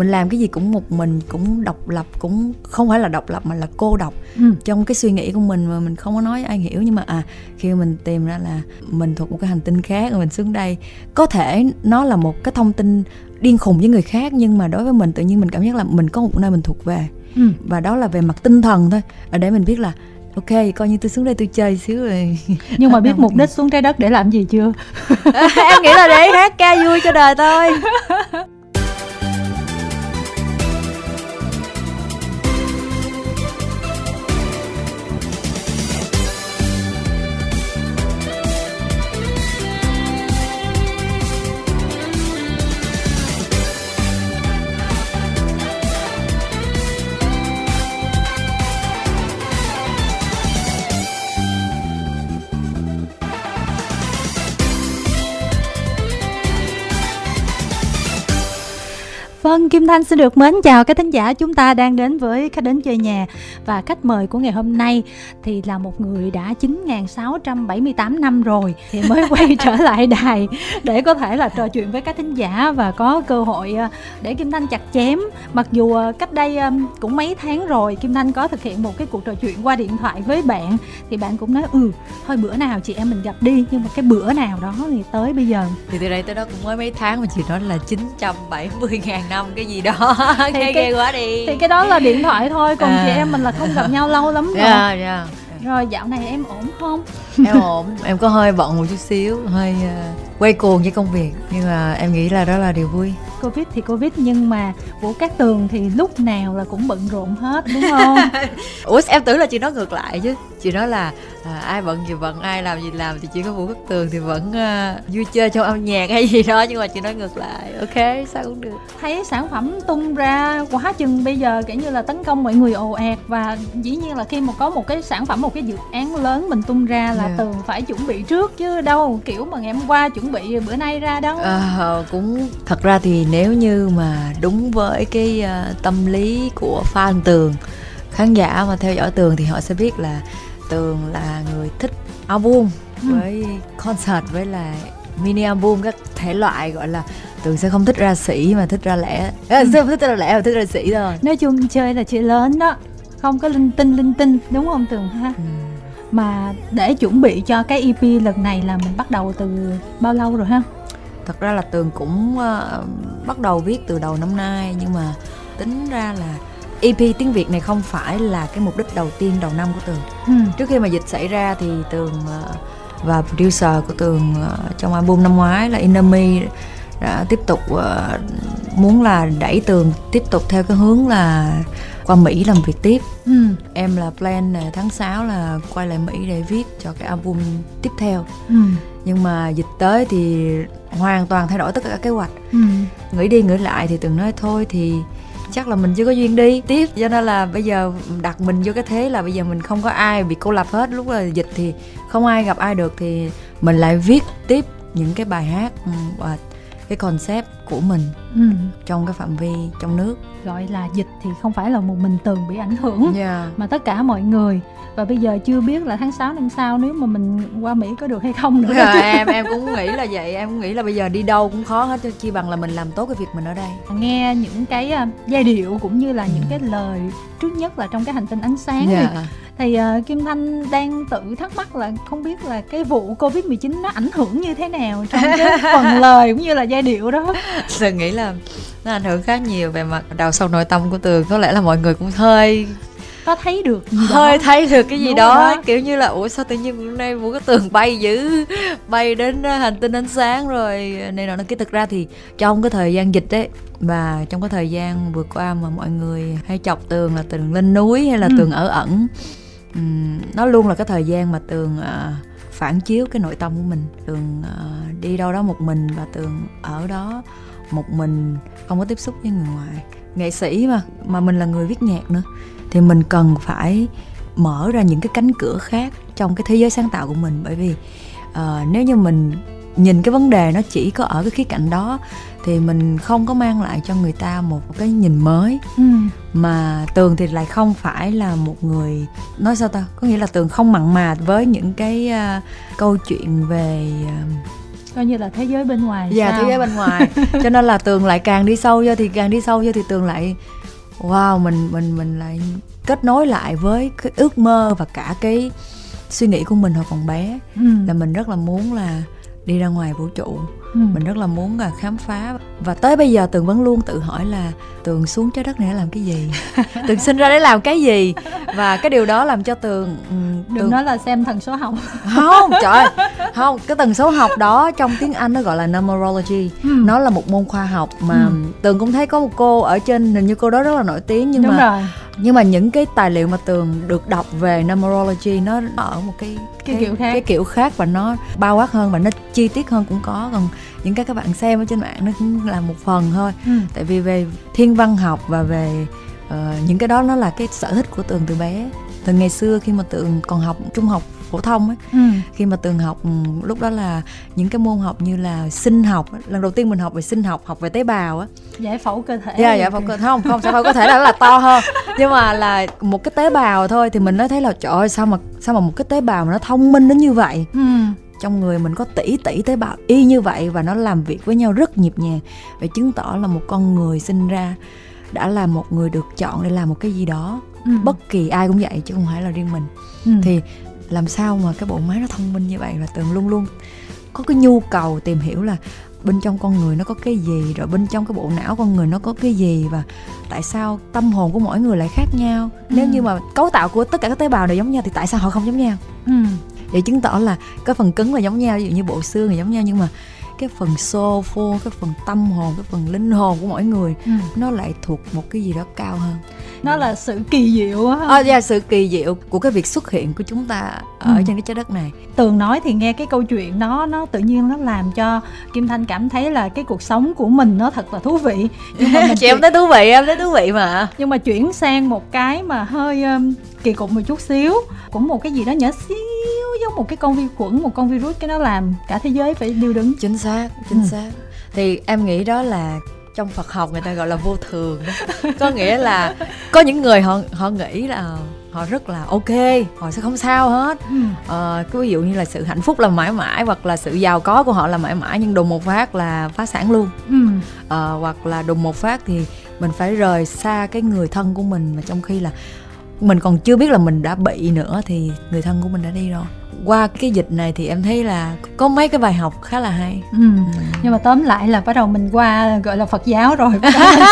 mình làm cái gì cũng một mình cũng độc lập cũng không phải là độc lập mà là cô độc. Ừ. trong cái suy nghĩ của mình mà mình không có nói ai hiểu nhưng mà à khi mình tìm ra là mình thuộc một cái hành tinh khác mình xuống đây có thể nó là một cái thông tin điên khùng với người khác nhưng mà đối với mình tự nhiên mình cảm giác là mình có một nơi mình thuộc về. Ừ. và đó là về mặt tinh thần thôi ở để mình biết là ok coi như tôi xuống đây tôi chơi xíu rồi. Nhưng mà biết mục đích xuống trái đất để làm gì chưa? Em nghĩ là để hát ca vui cho đời thôi Vâng, Kim Thanh xin được mến chào các thính giả chúng ta đang đến với khách đến chơi nhà. Và khách mời của ngày hôm nay thì là một người đã 9.678 năm rồi thì mới quay trở lại đài để có thể là trò chuyện với các thính giả và có cơ hội ờ, để Kim Thanh chặt chém. Mặc dù ờ, cách đây cũng mấy tháng rồi Kim Thanh có thực hiện một cái cuộc trò chuyện qua điện thoại với bạn thì bạn cũng nói ừ thôi bữa nào chị em mình gặp đi. Nhưng mà cái bữa nào đó thì tới bây giờ thì từ đây tới đó cũng mới mấy tháng mà chị nói là 970 ngàn năm cái gì đó. Thì cái, ghê quá đi. thì cái đó là điện thoại thôi còn à. chị em mình là không gặp nhau lâu lắm rồi. Yeah, yeah. rồi dạo này em ổn không? Em ổn. Em có hơi bận một chút xíu hơi uh, quay cuồng với công việc. Nhưng mà em nghĩ là đó là điều vui. Covid thì covid nhưng mà vũ cát tường thì lúc nào là cũng bận rộn hết đúng không? Ủa em tưởng là chị nói ngược lại chứ chị nói là à, ai bận gì bận ai làm gì làm thì chỉ có vũ cát tường thì vẫn uh, vui chơi trong âm nhạc hay gì đó. Nhưng mà chị nói ngược lại ok sao cũng được. Thấy sản phẩm tung ra quá chừng bây giờ kiểu như là tấn công mọi người ồ ạt và dĩ nhiên là khi mà có một cái sản phẩm một cái dự án lớn mình tung ra là yeah. tường phải chuẩn bị trước chứ đâu kiểu mà ngày hôm qua chuẩn bị bữa nay ra đâu. À, cũng thật ra thì nếu như mà đúng với cái uh, tâm lý của fan tường khán giả mà theo dõi tường thì họ sẽ biết là tường là người thích album ừ. với concert với là mini album các thể loại gọi là tường sẽ không thích ra sĩ mà thích ra lẻ. À, thích ra lẻ mà thích ra sĩ thôi. Nói chung chơi là chơi lớn đó không có linh tinh linh tinh đúng không tường ha? Ừ. mà để chuẩn bị cho cái ep lần này là mình bắt đầu từ bao lâu rồi ha? Thật ra là tường cũng uh, bắt đầu viết từ đầu năm nay nhưng mà tính ra là EP tiếng Việt này không phải là cái mục đích đầu tiên đầu năm của Tường. Ừ. Trước khi mà dịch xảy ra thì Tường uh, và producer của Tường uh, trong album năm ngoái là Inami đã tiếp tục uh, muốn là đẩy Tường tiếp tục theo cái hướng là qua Mỹ làm việc tiếp. Ừ. Em là plan là tháng 6 là quay lại Mỹ để viết cho cái album tiếp theo. Ừ. Nhưng mà dịch tới thì hoàn toàn thay đổi tất cả kế hoạch. Ừ. Nghĩ đi nghĩ lại thì Tường nói thôi thì chắc là mình chưa có duyên đi. Tiếp cho nên là bây giờ đặt mình vô cái thế là bây giờ mình không có ai bị cô lập hết. Lúc là dịch thì không ai gặp ai được thì mình lại viết tiếp những cái bài hát ừ, và cái concept của mình ừ. trong cái phạm vi trong nước gọi là dịch thì không phải là một mình tường bị ảnh hưởng yeah. mà tất cả mọi người và bây giờ chưa biết là tháng 6 năm sau nếu mà mình qua Mỹ có được hay không nữa rồi, em em cũng nghĩ là vậy em cũng nghĩ là bây giờ đi đâu cũng khó hết chi bằng là mình làm tốt cái việc mình ở đây nghe những cái uh, giai điệu cũng như là những ừ. cái lời trước nhất là trong cái hành tinh ánh sáng yeah. thì thì uh, Kim Thanh đang tự thắc mắc là không biết là cái vụ Covid 19 nó ảnh hưởng như thế nào trong cái phần lời cũng như là giai điệu đó. Tôi nghĩ là nó ảnh hưởng khá nhiều về mặt đào sâu nội tâm của tường có lẽ là mọi người cũng hơi có thấy được gì hơi đó. thấy được cái gì đó. đó kiểu như là ủa sao tự nhiên hôm nay một cái tường bay dữ bay đến hành tinh ánh sáng rồi này nọ cái thực ra thì trong cái thời gian dịch ấy và trong cái thời gian vừa qua mà mọi người hay chọc tường là tường lên núi hay là ừ. tường ở ẩn um, nó luôn là cái thời gian mà tường uh, phản chiếu cái nội tâm của mình tường uh, đi đâu đó một mình và tường ở đó một mình không có tiếp xúc với người ngoài nghệ sĩ mà mà mình là người viết nhạc nữa. Thì mình cần phải mở ra những cái cánh cửa khác trong cái thế giới sáng tạo của mình. Bởi vì uh, nếu như mình nhìn cái vấn đề nó chỉ có ở cái khía cạnh đó thì mình không có mang lại cho người ta một cái nhìn mới. Ừ. mà tường thì lại không phải là một người nói sao ta? Có nghĩa là tường không mặn mà với những cái uh, câu chuyện về uh, coi như là thế giới bên ngoài dạ sao? thế giới bên ngoài cho nên là tường lại càng đi sâu vô thì càng đi sâu vô thì tường lại wow mình mình mình lại kết nối lại với cái ước mơ và cả cái suy nghĩ của mình hồi còn bé ừ. là mình rất là muốn là đi ra ngoài vũ trụ ừ. mình rất là muốn là khám phá và tới bây giờ tường vẫn luôn tự hỏi là tường xuống trái đất này để làm cái gì tường sinh ra để làm cái gì và cái điều đó làm cho tường đừng tường... nói là xem thần số học không trời không cái tần số học đó trong tiếng anh nó gọi là numerology ừ. nó là một môn khoa học mà ừ. tường cũng thấy có một cô ở trên hình như cô đó rất là nổi tiếng nhưng Đúng mà rồi. Nhưng mà những cái tài liệu mà tường được đọc về numerology nó ở một cái cái, cái kiểu khác. cái kiểu khác và nó bao quát hơn và nó chi tiết hơn cũng có. Còn những cái các bạn xem ở trên mạng nó cũng là một phần thôi. Ừ. tại vì về thiên văn học và về uh, những cái đó nó là cái sở thích của tường từ bé. Từ ngày xưa khi mà tường còn học trung học phổ thông ấy ừ. khi mà tường học ừ, lúc đó là những cái môn học như là sinh học lần đầu tiên mình học về sinh học học về tế bào á giải phẫu cơ thể dạ yeah, giải phẫu cơ không không giải phẫu cơ thể là là to hơn nhưng mà là một cái tế bào thôi thì mình nói thấy là trời ơi sao mà sao mà một cái tế bào mà nó thông minh đến như vậy ừ. trong người mình có tỷ tỷ tế bào y như vậy và nó làm việc với nhau rất nhịp nhàng để chứng tỏ là một con người sinh ra đã là một người được chọn để làm một cái gì đó ừ. bất kỳ ai cũng vậy chứ không phải là riêng mình ừ. thì làm sao mà cái bộ máy nó thông minh như vậy và tường luôn luôn có cái nhu cầu tìm hiểu là bên trong con người nó có cái gì rồi bên trong cái bộ não con người nó có cái gì và tại sao tâm hồn của mỗi người lại khác nhau ừ. nếu như mà cấu tạo của tất cả các tế bào đều giống nhau thì tại sao họ không giống nhau ừ. để chứng tỏ là cái phần cứng là giống nhau ví dụ như bộ xương là giống nhau nhưng mà cái phần soul phô cái phần tâm hồn cái phần linh hồn của mỗi người ừ. nó lại thuộc một cái gì đó cao hơn nó là sự kỳ diệu á. À, yeah, sự kỳ diệu của cái việc xuất hiện của chúng ta ở ừ. trên cái trái đất này. Tường nói thì nghe cái câu chuyện đó nó tự nhiên nó làm cho kim thanh cảm thấy là cái cuộc sống của mình nó thật là thú vị. Nhưng mà mình chị em thấy thú vị em thấy thú vị mà. Nhưng mà chuyển sang một cái mà hơi um, kỳ cục một chút xíu. Cũng một cái gì đó nhỏ xíu giống một cái con vi khuẩn một con virus cái nó làm cả thế giới phải điêu đứng. Chính xác chính ừ. xác. Thì em nghĩ đó là trong Phật học người ta gọi là vô thường có nghĩa là có những người họ họ nghĩ là họ rất là ok họ sẽ không sao hết ừ. ờ, cái ví dụ như là sự hạnh phúc là mãi mãi hoặc là sự giàu có của họ là mãi mãi nhưng đùng một phát là phá sản luôn ừ. ờ, hoặc là đùng một phát thì mình phải rời xa cái người thân của mình mà trong khi là mình còn chưa biết là mình đã bị nữa thì người thân của mình đã đi rồi. Qua cái dịch này thì em thấy là có mấy cái bài học khá là hay. Ừ. Ừ. nhưng mà tóm lại là bắt đầu mình qua gọi là phật giáo rồi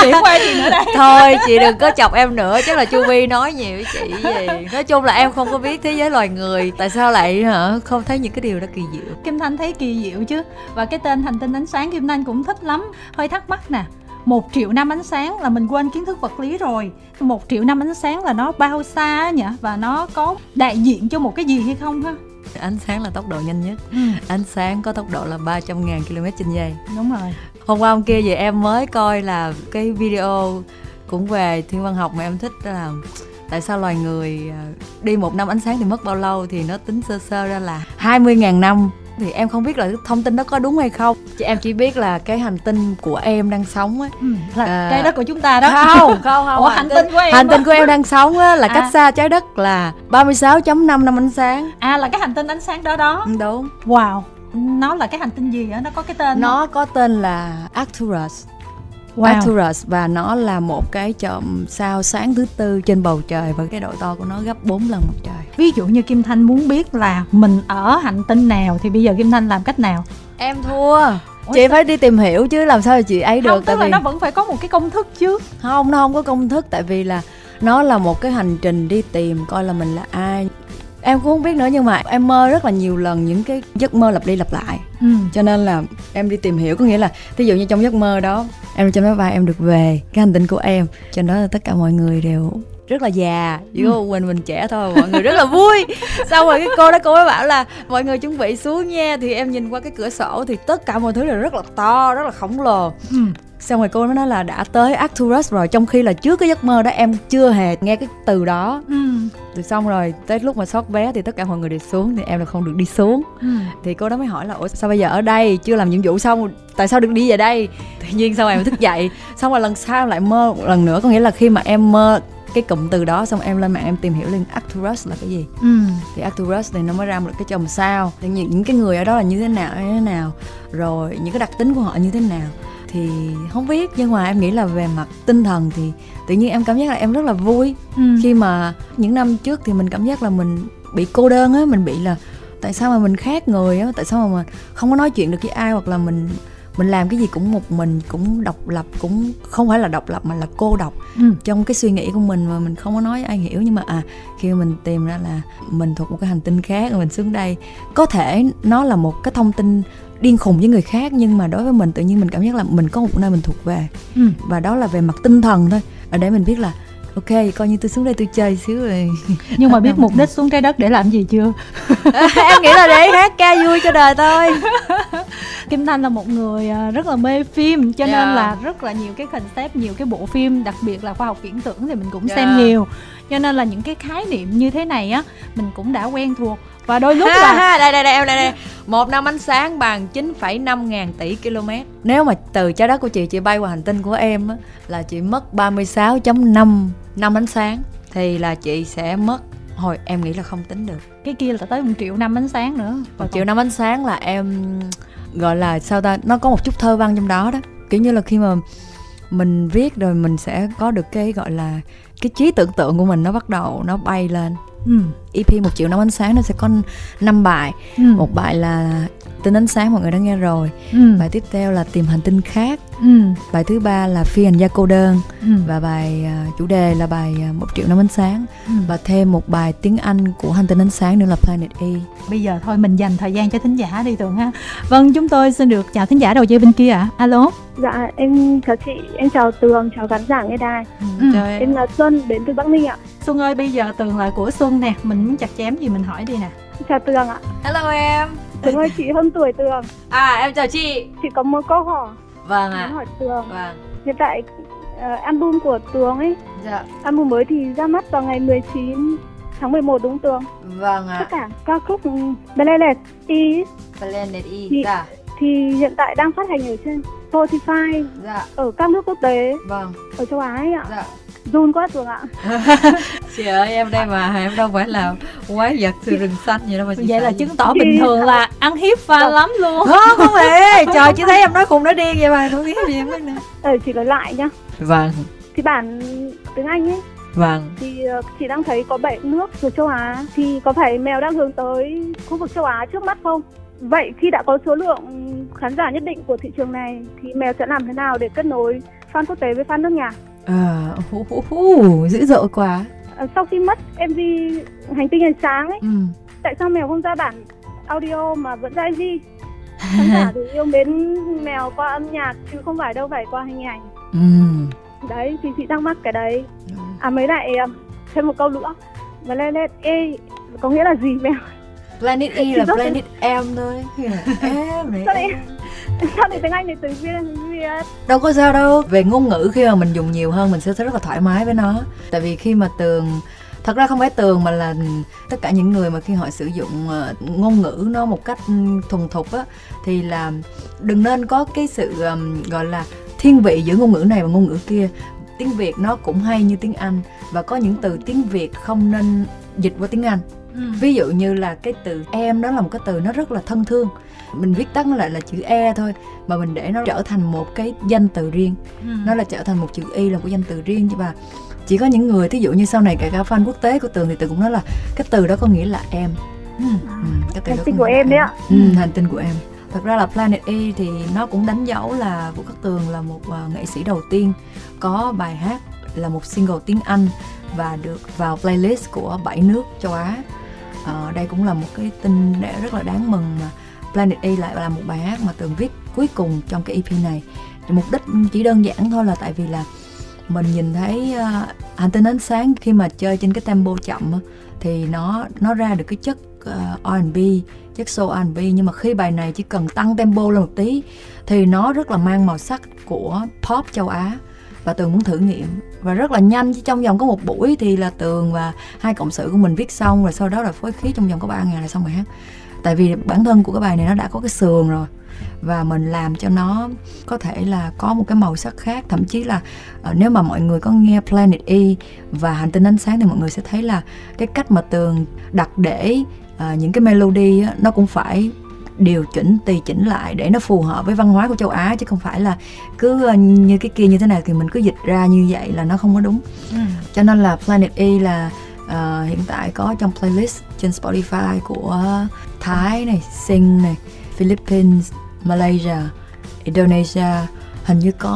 chuyển qua gì nữa đây? Thôi chị đừng có chọc em nữa chắc là chu vi nói nhiều với chị gì. Nói chung là em không có biết thế giới loài người tại sao lại hả không thấy những cái điều đó kỳ diệu. Kim thanh thấy kỳ diệu chứ. Và cái tên hành tinh ánh sáng kim thanh cũng thích lắm. Hơi thắc mắc nè một triệu năm ánh sáng là mình quên kiến thức vật lý rồi. Một triệu năm ánh sáng là nó bao xa nhỉ? Và nó có đại diện cho một cái gì hay không ha? Ánh sáng là tốc độ nhanh nhất. Ừ. ánh sáng có tốc độ là 300 ngàn km trên giây. Đúng rồi. Hôm qua hôm kia vậy em mới coi là cái video cũng về thiên văn học mà em thích là tại sao loài người à, đi một năm ánh sáng thì mất bao lâu thì nó tính sơ sơ ra là 20.000 năm thì em không biết là thông tin đó có đúng hay không. Chị em chỉ biết là cái hành tinh của em đang sống á. Ừ, là à, trái đất của chúng ta đó. không không không Ủa, hành, tinh của em hành tinh của em đang sống á là à. cách xa trái đất là 36.5 năm ánh sáng. À là cái hành tinh ánh sáng đó đó. Ừ, đúng. Wow nó là cái hành tinh gì á? Nó có cái tên nó không? có tên là Arcturus wow. Arcturus và nó là một cái chòm sao sáng thứ tư trên bầu trời và cái độ to của nó gấp 4 lần mặt trời. Ví dụ như Kim Thanh muốn biết là mình ở hành tinh nào thì bây giờ Kim Thanh làm cách nào? Em thua. Ủa chị sao? phải đi tìm hiểu chứ làm sao chị ấy được không, tại tức vì là nó vẫn phải có một cái công thức chứ không nó không có công thức tại vì là nó là một cái hành trình đi tìm coi là mình là ai em cũng không biết nữa nhưng mà em mơ rất là nhiều lần những cái giấc mơ lặp đi lặp lại ừ. cho nên là em đi tìm hiểu có nghĩa là ví dụ như trong giấc mơ đó em trên máy bay em được về cái hành tinh của em đó là tất cả mọi người đều rất là già chỉ có ừ. mình mình trẻ thôi mọi người rất là vui. Xong rồi cái cô đó cô mới bảo là mọi người chuẩn bị xuống nha. Thì em nhìn qua cái cửa sổ thì tất cả mọi thứ đều rất là to rất là khổng lồ. Ừ. Xong rồi cô mới nói là đã tới Arcturus rồi trong khi là trước cái giấc mơ đó em chưa hề nghe cái từ đó. Ừ. rồi xong rồi tới lúc mà xót vé thì tất cả mọi người đều xuống thì em là không được đi xuống. Ừ. thì cô đó mới hỏi là ủa sao bây giờ ở đây chưa làm nhiệm vụ xong tại sao được đi về đây? Tự nhiên sau em thức dậy. Xong rồi lần sau lại mơ một lần nữa có nghĩa là khi mà em mơ cái cụm từ đó xong em lên mạng em tìm hiểu lên Arcturus là cái gì ừ. thì Arcturus thì nó mới ra một cái chòm sao thì những, những cái người ở đó là như thế nào như thế nào rồi những cái đặc tính của họ như thế nào thì không biết nhưng mà em nghĩ là về mặt tinh thần thì tự nhiên em cảm giác là em rất là vui ừ. khi mà những năm trước thì mình cảm giác là mình bị cô đơn á mình bị là tại sao mà mình khác người á tại sao mà mình không có nói chuyện được với ai hoặc là mình mình làm cái gì cũng một mình cũng độc lập cũng không phải là độc lập mà là cô độc ừ. trong cái suy nghĩ của mình mà mình không có nói ai hiểu nhưng mà à khi mình tìm ra là mình thuộc một cái hành tinh khác mình xuống đây có thể nó là một cái thông tin điên khùng với người khác nhưng mà đối với mình tự nhiên mình cảm giác là mình có một nơi mình thuộc về ừ. và đó là về mặt tinh thần thôi ở để mình biết là ok coi như tôi xuống đây tôi chơi xíu rồi nhưng mà biết mục đích xuống trái đất để làm gì chưa em nghĩ là để hát ca vui cho đời thôi Kim Thanh là một người à, rất là mê phim cho yeah. nên dạ. là rất là nhiều cái concept nhiều cái bộ phim đặc biệt là khoa học viễn tưởng thì mình cũng yeah. Dạ. xem nhiều cho nên là những cái khái niệm như thế này á mình cũng đã quen thuộc và đôi lúc là ha, đây đây đây đây đây. Một năm ánh sáng bằng 9,5 ngàn tỷ km nếu mà từ trái đất của chị chị bay qua hành tinh của em á là chị mất 36.5 năm ánh sáng. Thì là chị sẽ mất hồi em nghĩ là không tính được. Cái kia là tới một triệu năm ánh sáng nữa. Một triệu năm ánh sáng là em gọi là sao ta nó có một chút thơ văn trong đó đó. Kiểu như là khi mà mình viết rồi mình sẽ có được cái gọi là cái trí tưởng tượng của mình nó bắt đầu nó bay lên ừ. EP một triệu năm ánh sáng nó sẽ có 5 bài ừ. một bài là tên ánh sáng mọi người đã nghe rồi ừ. bài tiếp theo là tìm hành tinh khác ừ. bài thứ ba là phi hành gia cô đơn ừ. và bài uh, chủ đề là bài uh, một triệu năm ánh sáng ừ. và thêm một bài tiếng anh của hành tinh ánh sáng nữa là planet e bây giờ thôi mình dành thời gian cho thính giả đi tường ha vâng chúng tôi xin được chào thính giả đầu dây bên kia ạ à. alo dạ em chào chị em chào tường chào khán giả nghe đài ừ. em. em là xuân đến từ bắc ninh ạ xuân ơi bây giờ tường là của xuân nè mình muốn chặt chém gì mình hỏi đi nè chào tường ạ hello em Tường ơi chị hơn tuổi Tường À em chào chị. Chị có một câu hỏi. Vâng ạ. À. hỏi Tường. Vâng. Hiện tại uh, album của Tường ấy Dạ. Album mới thì ra mắt vào ngày 19 tháng 11 đúng Tường? Vâng ạ. Tất cả ca khúc Planet E Planet E thì, dạ. Thì hiện tại đang phát hành ở trên Spotify Dạ. Ở các nước quốc tế. Vâng. Ở châu Á ấy ạ. Dạ run quá Tường ạ chị ơi em đây mà em đâu phải là quái vật từ rừng xanh vậy đâu mà chị vậy là chứng tỏ bình thường là ăn hiếp pha không. lắm luôn không không hề trời chị thấy em nói cùng nói điên vậy mà không biết gì em biết nè ờ chị nói lại nhá vâng thì bản tiếng anh ấy Vâng. Thì uh, chị đang thấy có bảy nước thuộc châu Á thì có phải mèo đang hướng tới khu vực châu Á trước mắt không? Vậy khi đã có số lượng khán giả nhất định của thị trường này thì mèo sẽ làm thế nào để kết nối fan quốc tế với fan nước nhà? À, hu, hu, hu, dữ dội quá. À, sau khi mất mv hành tinh ánh sáng ấy ừ. tại sao mèo không ra bản audio mà vẫn ra mv khán giả thì yêu mến mèo qua âm nhạc chứ không phải đâu phải qua hình ảnh. Ừ. đấy thì chị đang mắc cái đấy. Ừ. à mấy lại ờ, thêm một câu nữa. Và lên lên e có nghĩa là gì mèo? Planet E là Planet em thôi em này sao thì tiếng anh thì từ việt đâu có sao đâu. Về ngôn ngữ khi mà mình dùng nhiều hơn mình sẽ rất là thoải mái với nó. Tại vì khi mà tường thật ra không phải tường mà là tất cả những người mà khi họ sử dụng ờ, ngôn ngữ nó một cách thuần thục á thì là đừng nên có cái sự um, gọi là thiên vị giữa ngôn ngữ này và ngôn ngữ kia. Tiếng việt nó cũng hay như tiếng anh và có những từ tiếng việt không nên dịch qua tiếng anh. Ừ. ví dụ như là cái từ em đó là một cái từ nó rất là thân thương mình viết tắt nó lại là chữ e thôi mà mình để nó trở thành một cái danh từ riêng. Ừ. nó là trở thành một chữ y là một danh từ riêng. Chứ bà chỉ có những người thí dụ như sau này kể cả fan quốc tế của tường thì tường cũng nói là cái từ đó có nghĩa là em. Ừ. Ừ, cái từ hành tinh của em đấy ạ. Ừ, hành tinh của em. Thật ra là Planet E thì nó cũng đánh dấu là Vũ Khắc Tường là một uh, nghệ sĩ đầu tiên có bài hát là một single tiếng Anh và được vào playlist của bảy nước châu Á. Uh, đây cũng là một cái tin rất là đáng mừng mà Planet E lại là một bài hát mà Tường viết cuối cùng trong cái EP này. Thì mục đích chỉ đơn giản thôi là tại vì là mình nhìn thấy à, uh, hành tinh ánh sáng khi mà chơi trên cái tempo chậm thì nó nó ra được cái chất à, uh, R&B chất soul R&B nhưng mà khi bài này chỉ cần tăng tempo lên một tí thì nó rất là mang màu sắc của pop châu Á. Và tường muốn thử nghiệm. Và rất là nhanh chỉ trong vòng có một buổi thì là tường và hai cộng sự của mình viết xong rồi sau đó là phối khí trong vòng có ba ngày là xong bài hát tại vì bản thân của cái bài này nó đã có cái sườn rồi. Và mình làm cho nó có thể là có một cái màu sắc khác. Thậm chí là uh, nếu mà mọi người có nghe Planet E và hành tinh ánh sáng thì mọi người sẽ thấy là cái cách mà tường đặt để uh, những cái melody á, nó cũng phải điều chỉnh tùy chỉnh lại để nó phù hợp với văn hóa của châu Á. Chứ không phải là cứ ờ, như cái kia như thế này thì mình cứ dịch ra như vậy là nó không có đúng. Ừ. cho nên là Planet E là uh, hiện tại có trong playlist trên Spotify của Thái này, Sing này, Philippines, Malaysia, Indonesia, hình như có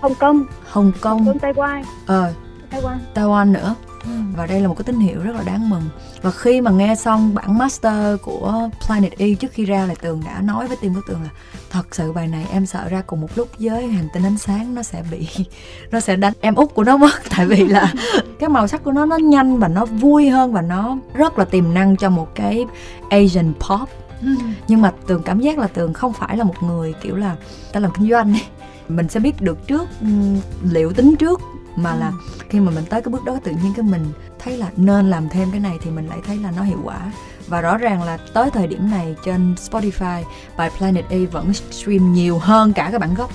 Hồng Kông, Hồng Kông, Hồng Kông Taiwan, ờ, Taiwan, Taiwan nữa. Ừ. Và đây là một cái tín hiệu rất là đáng mừng. Và khi mà nghe xong bản master của Planet E trước khi ra là Tường đã nói với team của Tường là thật sự bài này em sợ ra cùng một lúc với hành tinh ánh sáng nó sẽ bị nó sẽ đánh em út của nó mất tại vì là cái màu sắc của nó nó nhanh và nó vui hơn và nó rất là tiềm năng cho một cái Asian pop ừ. nhưng mà tường cảm giác là tường không phải là một người kiểu là ta làm kinh doanh ấy mình sẽ biết được trước ừ, liệu tính trước mà là khi mà mình tới cái bước đó tự nhiên cái mình thấy là nên làm thêm cái này thì mình lại thấy là nó hiệu quả. Và rõ ràng là tới thời điểm này trên Spotify bài Planet A vẫn stream nhiều hơn cả các bản gốc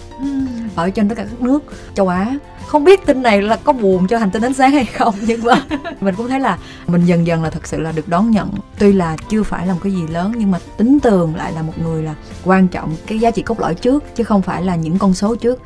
ở trên tất cả các nước châu Á. Không biết tin này là có buồn cho hành tinh ánh sáng hay không nhưng mà mình cũng thấy là mình dần dần là thật sự là được đón nhận. Tuy là chưa phải là một cái gì lớn nhưng mà tính tường lại là một người là quan trọng cái giá trị cốt lõi trước chứ không phải là những con số trước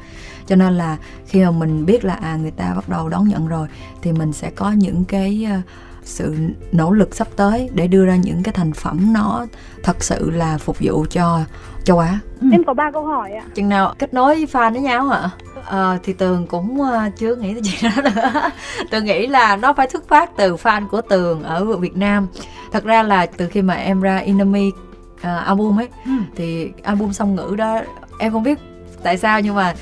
cho nên là khi mà mình biết là à người ta bắt đầu đón nhận rồi thì mình sẽ có những cái uh, sự nỗ lực sắp tới để đưa ra những cái thành phẩm nó thật sự là phục vụ cho châu Á. Ừ. Em có ba câu hỏi ạ. Chừng nào kết nối với fan với nhau hả? À, thì tường cũng uh, chưa nghĩ tới chuyện đó nữa tường nghĩ là nó phải xuất phát từ fan của tường ở việt nam thật ra là từ khi mà em ra enemy uh, album ấy ừ. thì album song ngữ đó em không biết tại sao nhưng mà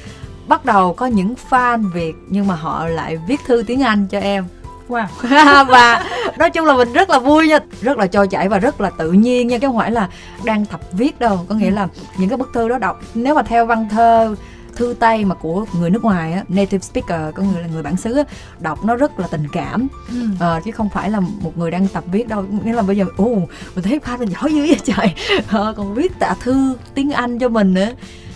bắt đầu có những fan việt nhưng mà họ lại viết thư tiếng anh cho em Wow. và nói chung là mình rất là vui nha rất là trôi chảy và rất là tự nhiên nha chứ không phải là đang tập viết đâu có nghĩa ừ. là những cái bức thư đó đọc nếu mà theo văn thơ thư tay mà của người nước ngoài á, native speaker có người là người bản xứ á, đọc nó rất là tình cảm ừ. à, chứ không phải là một người đang tập viết đâu nghĩa là bây giờ ồ mình thấy fan mình giỏi dữ vậy trời à, còn viết tạ thư tiếng anh cho mình nữa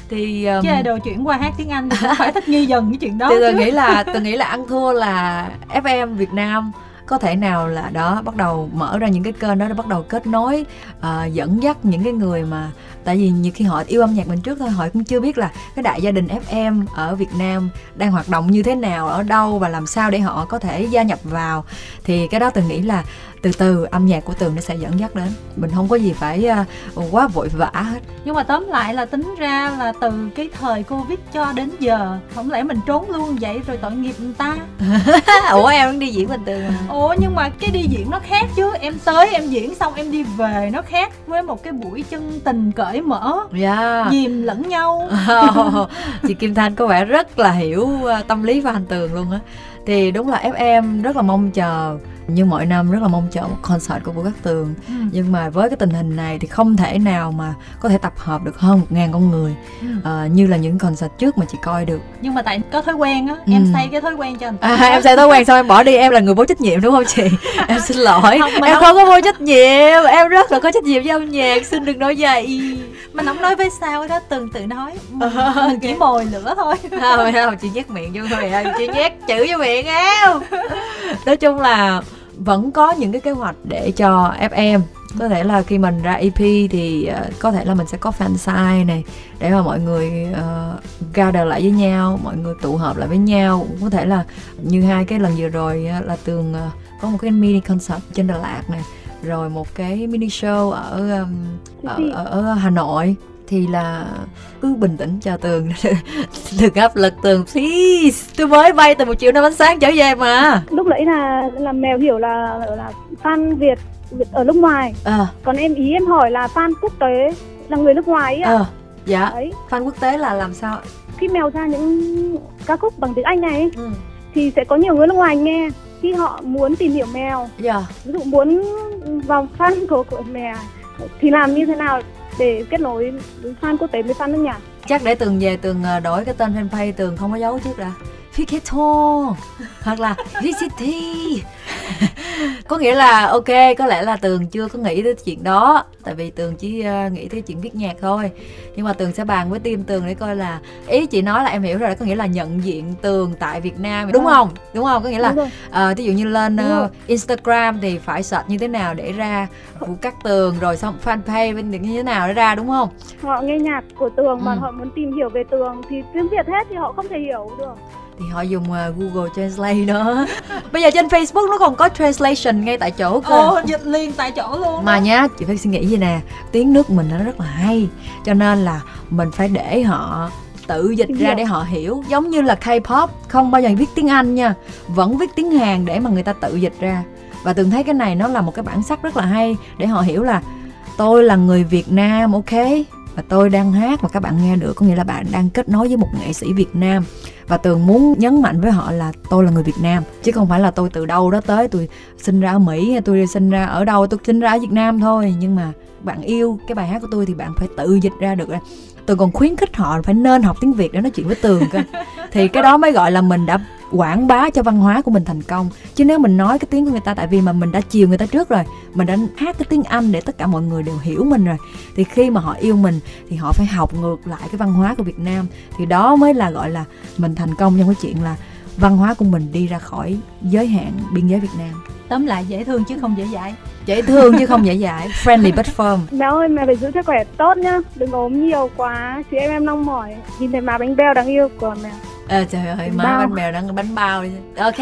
thì um, chứ đồ chuyển qua hát tiếng anh thì phải thích nghi dần cái chuyện đó thì tôi nghĩ là tôi nghĩ là ăn thua là fm việt nam có thể nào là đó bắt đầu mở ra những cái kênh đó để bắt đầu kết nối uh, dẫn dắt những cái người mà tại vì nhiều khi họ yêu âm nhạc mình trước thôi họ cũng chưa biết là cái đại gia đình FM ở Việt Nam đang hoạt động như thế nào ở đâu và làm sao để họ có thể gia nhập vào. Thì cái đó tôi nghĩ là từ từ âm nhạc của tường nó sẽ dẫn dắt đến. Mình không có gì phải uh, quá vội vã hết. Nhưng mà tóm lại là tính ra là từ cái thời covid cho đến giờ không lẽ mình trốn luôn vậy rồi tội nghiệp người ta? Ủa em đi diễn bình thường mà ủa nhưng mà cái đi diễn nó khác chứ. Em tới em diễn xong em đi về nó khác với một cái buổi chân tình cởi mở yeah. Dạ. dìm lẫn nhau. Chị kim thanh có vẻ rất là hiểu ờ, tâm lý và hành tường luôn á. Thì đúng là fm rất là mong chờ như mọi năm rất là mong chờ một concert của Vũ Cát Tường. Ừ. nhưng mà với cái tình hình này thì không thể nào mà có thể tập hợp được hơn một ngàn con người. Ừ. uh, như là những concert trước mà chị coi được. Nhưng mà tại có thói quen á ừ. em xây cái thói quen cho anh à, em xây thói quen xong em bỏ đi em là người vô trách nhiệm đúng không chị? Em xin lỗi. Không, em không... không có vô trách nhiệm. Em rất là có trách nhiệm với âm nhạc xin đừng nói vậy mà không nói với sao đó từng tự nói. Mình chỉ mồi lửa thôi. Không không chị nhét miệng cho người chị nhét chữ cho miệng em. Nói chung là vẫn có những cái kế hoạch để cho FM có thể là khi mình ra EP thì uh, có thể là mình sẽ có fan sign này để mà mọi người uh, gather lại với nhau mọi người tụ hợp lại với nhau. Có thể là như hai cái lần vừa rồi uh, là tường uh, có một cái mini concert trên Đà Lạt này rồi một cái mini show ở um, ở, ở, ở Hà Nội thì là cứ bình tĩnh cho tường đừng áp lực tường please tôi mới bay từ một triệu năm ánh sáng trở về mà lúc nãy là là mèo hiểu là là fan việt ở nước ngoài à. còn em ý em hỏi là fan quốc tế là người nước ngoài ấy ạ à. dạ Đấy. fan quốc tế là làm sao khi mèo ra những ca khúc bằng tiếng anh này ừ. thì sẽ có nhiều người nước ngoài nghe khi họ muốn tìm hiểu mèo yeah. ví dụ muốn vào fan của của mèo thì làm như thế nào để kết nối fan quốc tế với fan nước nhà? Chắc để tường về tường ờ, đổi cái tên fanpage tường không có dấu trước đã. Ficato hoặc là VCT có nghĩa là ok có lẽ là tường chưa có nghĩ tới chuyện đó. Tại vì tường chỉ uh, nghĩ tới chuyện viết nhạc thôi. Nhưng mà tường sẽ bàn với team tường để coi là ý chị nói là em hiểu rồi có nghĩa là nhận diện tường tại việt nam đúng không? Đúng không? Có nghĩa là uh, ví dụ như lên uh, instagram thì phải search như thế nào để ra vụ cắt tường rồi xong fanpage bên như thế nào để ra đúng không? Họ nghe nhạc của tường mà ừ. họ muốn tìm hiểu về tường thì tiếng việt hết thì họ không thể hiểu được thì họ dùng uh, Google Translate đó. Bây giờ trên Facebook nó còn có translation ngay tại chỗ cơ. Ồ, dịch liền tại chỗ luôn mà nhá chị phải suy nghĩ gì nè tiếng nước mình nó rất là hay cho nên là mình phải để họ tự dịch ra để họ hiểu. Giống như là K-pop không bao giờ viết tiếng Anh nha vẫn viết tiếng Hàn để mà người ta tự dịch ra. Và từng thấy cái này nó là một cái bản sắc rất là hay để họ hiểu là tôi là người Việt Nam ok và tôi đang hát mà các bạn nghe được có nghĩa là bạn đang kết nối với một nghệ sĩ Việt Nam. Và tường muốn nhấn mạnh với họ là tôi là người việt nam chứ không phải là tôi từ đâu đó tới. Tôi sinh ra ở mỹ hay tôi sinh ra ở đâu tôi sinh ra ở việt nam thôi. Nhưng mà bạn yêu cái bài hát của tôi thì bạn phải tự dịch ra được tường còn khuyến khích họ phải nên học tiếng việt để nói chuyện với tường cơ. Thì cái đó mới gọi là mình đã quảng bá cho văn hóa của mình thành công. Chứ nếu mình nói cái tiếng của người ta tại vì mà mình đã chiều người ta trước rồi mình đã hát cái tiếng anh để tất cả mọi người đều hiểu mình rồi thì khi mà họ yêu mình thì họ phải học ngược lại cái văn hóa của việt nam. Thì đó mới là gọi là mình thành công trong cái chuyện là văn hóa của mình đi ra khỏi giới hạn biên giới việt nam. Tóm lại dễ thương chứ không dễ dãi. Dễ thương chứ không dễ dãi. Friendly but firm. Mẹ ơi mẹ phải giữ sức khỏe tốt nhá. Đừng ốm nhiều quá. Chị em em nong mỏi. Nhìn thấy má bánh beo đáng yêu của mẹ Ờ trời ơi, má bánh bèo đang bánh bao đi. Ok,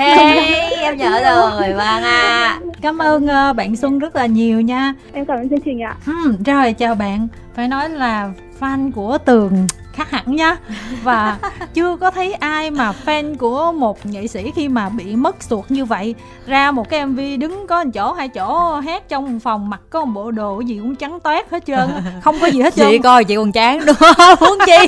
em nhớ rồi, vâng à. Cảm ơn uh, bạn Xuân rất là nhiều nha. Em cảm ơn chương trình ạ. Ừ, rồi chào bạn. Phải nói là fan của Tường khác hẳn nha và chưa có thấy ai mà fan của một nghệ sĩ khi mà bị mất suột như vậy. Ra một cái mv đứng có một chỗ hai chỗ hát trong một phòng mặc có một bộ đồ gì cũng trắng toát hết trơn. Không có gì hết trơn. chị coi chị còn chán đúng không? Muốn chi?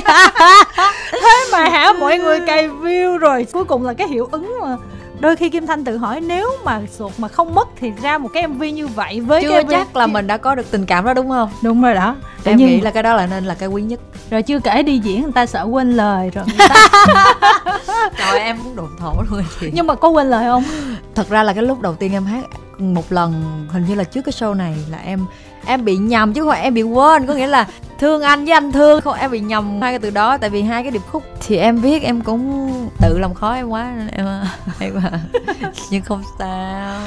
Thế mà hả? Mọi người cày view rồi. Cuối cùng là cái hiệu ứng mà đôi khi kim thanh tự hỏi nếu mà sụt mà không mất thì ra một cái mv như vậy với chưa cái MV... chắc là mình đã có được tình cảm đó đúng không? Đúng rồi đó. Tự em nhiên... nghĩ là cái đó là nên là cái quý nhất. Rồi chưa kể đi diễn người ta sợ quên lời rồi ta... trời em cũng đồn thổ luôn chị. Nhưng mà có quên lời không? Thật ra là cái lúc đầu tiên em hát một lần hình như là trước cái show này là em em bị nhầm chứ không phải em bị quên có nghĩa là thương anh với anh thương. Không em bị nhầm hai cái từ đó tại vì hai cái điệp khúc thì em viết em cũng tự làm khó em quá em em mà nhưng không sao.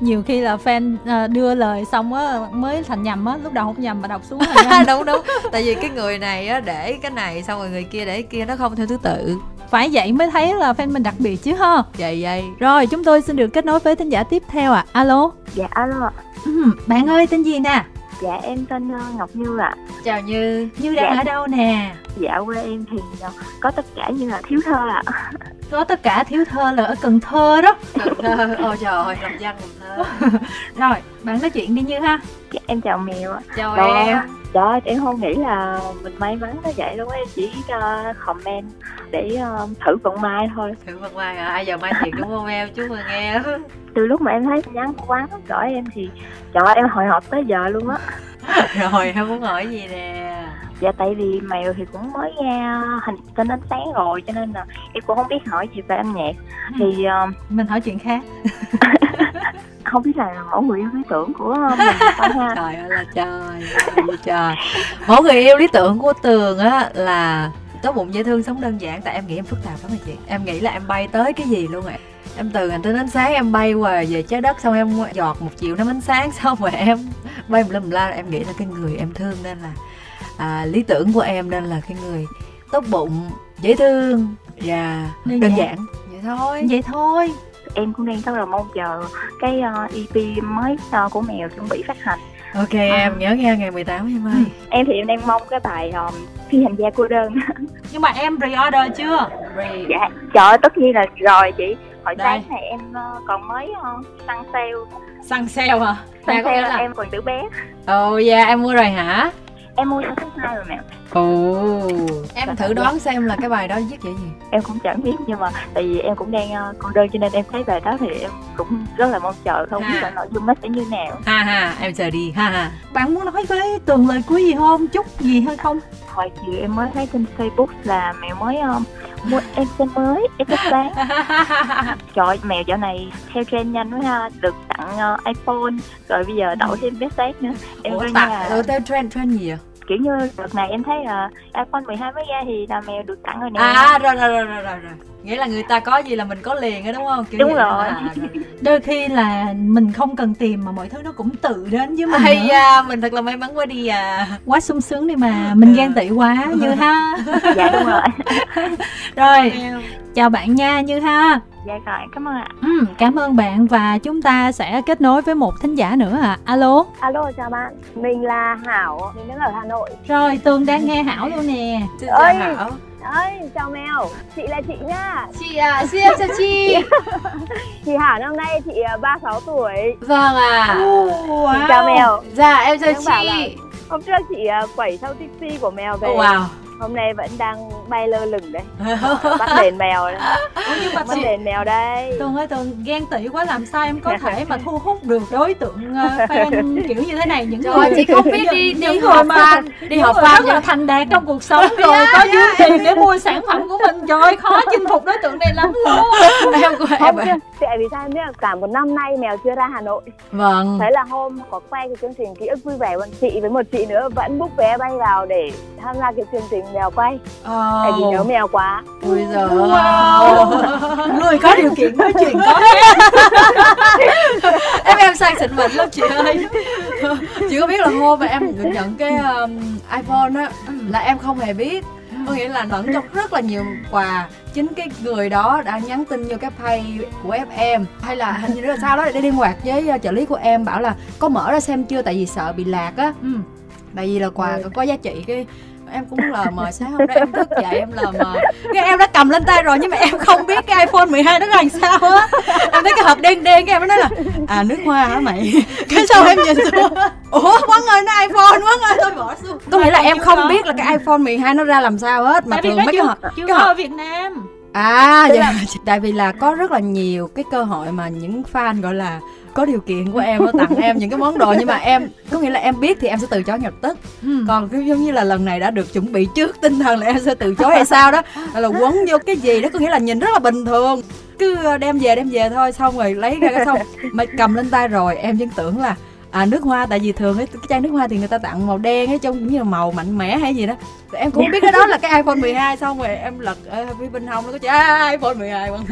Nhiều khi là fan ờ, đưa lời xong á mới thành nhầm á lúc đầu không nhầm mà đọc xuống đúng đúng. Tại vì cái người này á để cái này xong rồi người kia để cái kia nó không theo thứ tự. Phải vậy mới thấy là fan mình đặc biệt chứ ha? Vậy vậy. Rồi chúng tôi xin được kết nối với thính giả tiếp theo ạ. À. alo. Dạ alo ừ, bạn ơi tên gì nè Dạ em tên ờ, Ngọc Như ạ. À. Chào Như. Như đang dạ. ở đâu nè? Dạ quê em thì ờ, có tất cả như là thiếu thơ ạ. À. Có tất cả thiếu thơ là ở Cần Thơ đó. Cần Thơ. Ôi trời ơi, lòng dân Cần Thơ. Rồi, bạn nói chuyện đi Như ha. Em chào mèo ạ. Chào Rồi, em. Trời ơi, em không nghĩ là mình may mắn tới vậy luôn em chỉ uh, comment để uh, thử vận may thôi. Thử vận may à? Ai giờ may thiệt đúng không em? Chúc mừng em. Từ lúc mà em thấy nhắn quán gọi em thì trời em hồi hộp tới giờ luôn á. rồi em muốn hỏi gì nè dạ tại vì mèo thì cũng mới ra hình tên ánh sáng rồi cho nên là em cũng không biết hỏi gì về âm nhạc ừ. thì uh, mình hỏi chuyện khác không biết là mẫu người yêu lý tưởng của mình phải ha. Trời ơi là trời trời mẫu người yêu lý tưởng của tường á là tốt bụng dễ thương sống đơn giản. Tại em nghĩ em phức tạp lắm rồi chị. Em nghĩ là em bay tới cái gì luôn ạ. Em từ hành tinh ánh sáng em bay qua về trái đất xong em giọt một triệu năm ánh sáng xong rồi em bay một lâm la. Em nghĩ là cái người em thương nên là à, lý tưởng của em nên là cái người tốt bụng dễ thương và đơn, đơn giản. giản. Vậy thôi. Vậy thôi em cũng đang rất là mong chờ cái uh, EP mới uh, của mèo chuẩn bị phát hành. Ok à. em nhớ nghe ngày 18 em ơi. Em thì em đang mong cái bài um, phi hành gia cô đơn. Nhưng mà em pre-order chưa? Re... dạ trời tất nhiên là rồi chị. Hồi Đây. sáng này em uh, còn mới uh, săn sale. Săn sale hả? Săn sale là em còn tử bé. Ồ oh, dạ em mua rồi hả em mua số hai rồi mẹ. Ồ. Em thử đoán xem là cái bài đó viết vậy gì. Em cũng chẳng biết nhưng mà tại vì em cũng đang uh, con đơn cho nên em thấy bài đó thì em cũng rất là mong chờ không biết là nội dung nó sẽ như nào. Ha ha em chờ đi ha ha. Bạn muốn nói với tường lời cuối gì không? Chúc gì hay không? Hồi chiều em mới thấy trên facebook là mẹ mới uh, mua em xe mới em thích bán trời mèo dạo này theo trend nhanh quá ha được tặng uh, iphone rồi bây giờ đổi thêm vé xét nữa. Em Ủa, tặng nhà... ừ, theo trend trend gì à kiểu như đợt này em thấy là iPhone 12 mới ra thì là mèo được tặng rồi nè. À rồi rồi rồi rồi rồi nghĩa là người ta có gì là mình có liền á đúng không? Kiểu đúng rồi. À, rồi đôi khi là mình không cần tìm mà mọi thứ nó cũng tự đến với mình hay da mình thật là may mắn quá đi à. Quá sung sướng đi mà mình ghen tị quá như ha. Dạ đúng rồi. Rồi chào bạn nha như ha. Dạ rồi cảm ơn ạ. Ừ, cảm ơn bạn và chúng ta sẽ kết nối với một thính giả nữa ạ. À. alo. Alo chào bạn. Mình là hảo mình đang ở hà nội. Rồi tường đang nghe hảo luôn nè. Ơi hảo ơi chào mèo. Chị là chị nhá chị à xin chào chị. Chị hảo năm nay chị 36 à, tuổi. Vâng à wow. chào mèo. Dạ em chào chị. hôm trước chị à, quẩy sau tipsy của mèo về. Wow hôm nay vẫn đang bay lơ lửng đấy. Bắt đèn mèo đấy. Nhưng mà bắt đèn mèo đây tường ơi tường ghen tị quá làm sao em có thể mà thu hút được đối tượng uh, fan kiểu như thế này? Những Trời, người chị không biết đi đi những người mà đi học fan là thành đạt trong cuộc sống. Rồi có dư tiền để mua sản phẩm của mình. Trời ơi khó chinh phục đối tượng này lắm luôn. Em của em tại vì sao em biết là cả một năm nay mèo chưa ra hà nội? Vâng. Thế là hôm có quay cái chương trình ký ức vui vẻ bọn chị với một chị nữa vẫn book vé bay vào để tham gia cái chương trình mèo quay. Oh. tại vì nhớ mèo quá. Ui giời wow. người có điều kiện nói chuyện có em. Em sang xịn mịn lắm chị ơi. Chị có biết là hôm mà em được nhận cái um, iphone á là em không hề biết có nghĩa là lẫn trong rất là nhiều quà. Chính cái người đó đã nhắn tin vô cái pay của fm hay là hình như là sao đó để liên hoạt với uh, trợ lý của em bảo là có mở ra xem chưa? Tại vì sợ bị lạc á. Ừ. tại vì là quà có giá trị cái em cũng lờ mờ sáng hôm đó em thức dậy em lờ mờ. Cái em đã cầm lên tay rồi nhưng mà em không biết cái iphone 12 nó làm sao á. Em thấy cái hộp đen đen cái em mới nói là à nước hoa hả mày? Cái sau em nhìn xuống. Ủa quán ơi nó iphone quán ơi tôi bỏ xuống. Có nghĩa là em không biết là cái iphone 12 nó ra làm sao hết mà thường mấy cái hộp có ở việt nam à dạ. tại vì là có rất là nhiều cái cơ hội mà những fan gọi là có điều kiện của em tặng em những cái món đồ. Nhưng mà em có nghĩa là em biết thì em sẽ từ chối nhập tức. Ừ. còn cái giống như là lần này đã được chuẩn bị trước tinh thần là em sẽ từ chối hay sao đó. Là quấn vô cái gì đó có nghĩa là nhìn rất là bình thường. Cứ đem về đem về thôi xong rồi lấy ra cái xong mà cầm lên tay rồi. Em vẫn tưởng là à nước hoa tại vì thường cái, cái chai nước hoa thì người ta tặng màu đen ấy trông cũng như là màu mạnh mẽ hay gì đó. Thì em cũng biết cái đó là cái iPhone 12 xong rồi em lật ở phía bên hông nó có chả iPhone 12 bằng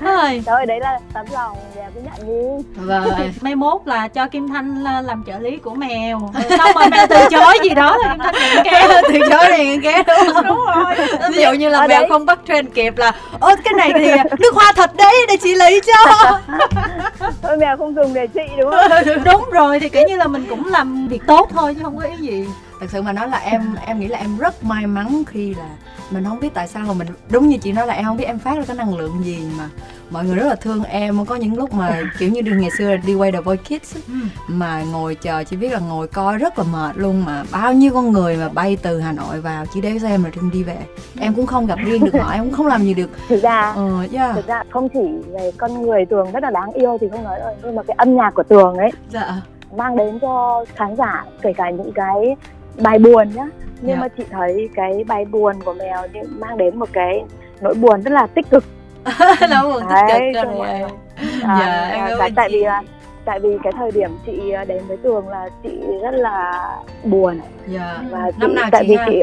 thôi trời đấy là tấm lòng và cứ nhận đi. Vâng mai mốt là cho Kim Thanh làm trợ lý của mèo. Xong rồi mèo từ chối gì đó là Kim Thanh nhận ké từ chối thì nhận ké đúng không đúng rồi. Ví dụ như là mèo không bắt trend kịp là ơ cái này thì nước hoa thật đấy để chị lấy cho. Thôi mèo không dùng để chị đúng không? Đúng rồi rồi thì kiểu như là mình cũng làm việc tốt thôi chứ không có ý gì. Thật sự mà nói là em em nghĩ là em rất may mắn khi là mình không biết tại sao mà mình đúng như chị nói là em không biết em phát ra cái năng lượng gì mà mọi người rất là thương em. Có những lúc mà kiểu như ngày xưa đi quay The Voice Kids ừ. mà ngồi chờ chỉ biết là ngồi coi rất là mệt luôn mà. Bao nhiêu con người mà bay từ Hà Nội vào chỉ để xem rồi đi về. Em cũng không gặp riêng được họ em cũng không làm gì được. Thực ra uh, yeah. thực ra không chỉ về con người tường rất là đáng yêu thì không nói rồi nhưng mà cái âm nhạc của tường ấy dạ. mang đến cho khán giả kể cả những cái bài buồn nhá nhưng yeah. Dạ. mà chị thấy cái bài buồn của mèo mang đến một cái nỗi buồn rất là tích cực nỗi buồn tích cực rồi à, dạ, em tại, tại vì là tại vì cái thời điểm chị à, đến với tường là chị rất là buồn dạ. và chị, năm nào tại chị vì ha? chị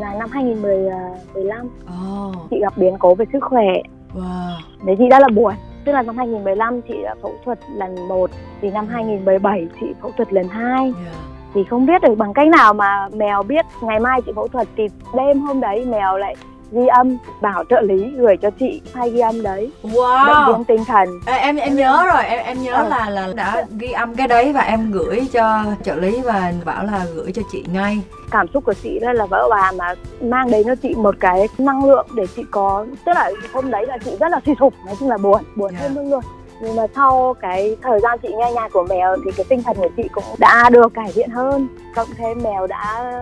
là năm 2015 oh. chị gặp biến cố về sức khỏe wow. đấy chị rất là buồn tức là năm 2015 chị phẫu thuật lần 1 thì năm 2017 chị phẫu thuật lần 2 yeah thì không biết được bằng cách nào mà mèo biết ngày mai chị phẫu thuật thì đêm hôm đấy mèo lại ghi âm bảo trợ lý gửi cho chị hai ghi âm đấy wow. động viên tinh thần Ê, em em nhớ rồi em em nhớ ừ. là là đã ghi âm cái đấy và em gửi cho trợ lý và bảo là gửi cho chị ngay cảm xúc của chị đó là vợ bà mà mang đến cho chị một cái năng lượng để chị có tức là hôm đấy là chị rất là suy sụp nói chung là buồn buồn yeah. hơn luôn nhưng mà sau cái thời gian chị nghe nhạc của mèo thì cái tinh thần của chị cũng đã được cải thiện hơn. Cộng thêm mèo đã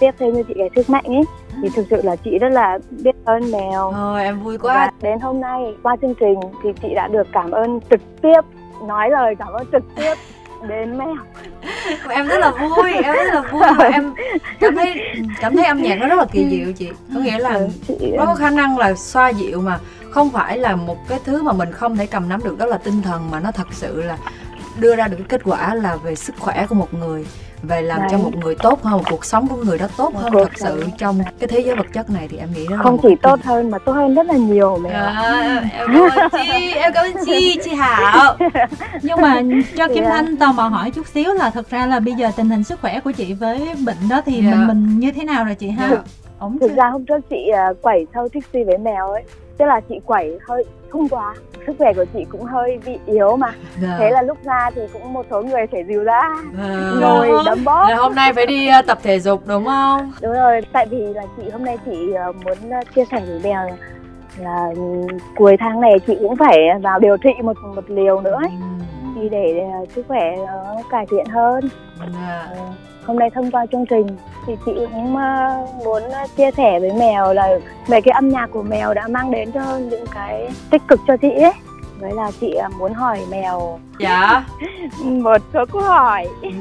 tiếp thêm cho chị cái sức mạnh ấy thì thực sự là chị rất là biết ơn mèo. Ôi, em vui quá. và đến hôm nay qua chương trình thì chị đã được cảm ơn trực tiếp nói lời cảm ơn trực tiếp đến mèo em rất là vui em rất là vui và em cảm thấy cảm thấy âm nhạc nó rất là kỳ diệu chị. Có nghĩa là nó có khả năng là xoa dịu mà không phải là một cái thứ mà mình không thể cầm nắm được đó là tinh thần mà nó thật sự là đưa ra được cái kết quả là về sức khỏe của một người về làm Đấy. cho một người tốt hơn một cuộc sống của người đó tốt hơn thật sự trong cái thế giới vật chất này thì em nghĩ đó không chỉ tốt hơn mà tốt hơn rất là nhiều mẹ à, em cảm ơn chị em cảm ơn chị chị hảo. Nhưng mà cho kim thanh tò mò hỏi chút xíu là thật ra là bây giờ tình hình sức khỏe của chị với bệnh đó thì yeah. mình mình như thế nào rồi chị ha? Yeah. Ổn thực ra hôm trước chị uh, quẩy sâu Trixie với mèo ấy tức là chị quẩy hơi không quá sức khỏe của chị cũng hơi bị yếu mà dạ. thế là lúc ra thì cũng một số người phải dìu ra dạ. rồi đấm bóp hôm nay phải đi uh, tập thể dục đúng không đúng rồi tại vì là chị hôm nay chị uh, muốn uh, chia sẻ với mèo là cuối tháng này chị cũng phải vào điều trị một một liều nữa ấy. Ừ. thì để sức khỏe nó cải thiện hơn. Dạ. uh, hôm nay thông qua chương trình thì chị cũng muốn chia sẻ với mèo là về cái âm nhạc của mèo đã mang đến cho những cái tích cực cho chị ấy. Với là chị à, muốn hỏi mèo dạ. một số câu hỏi.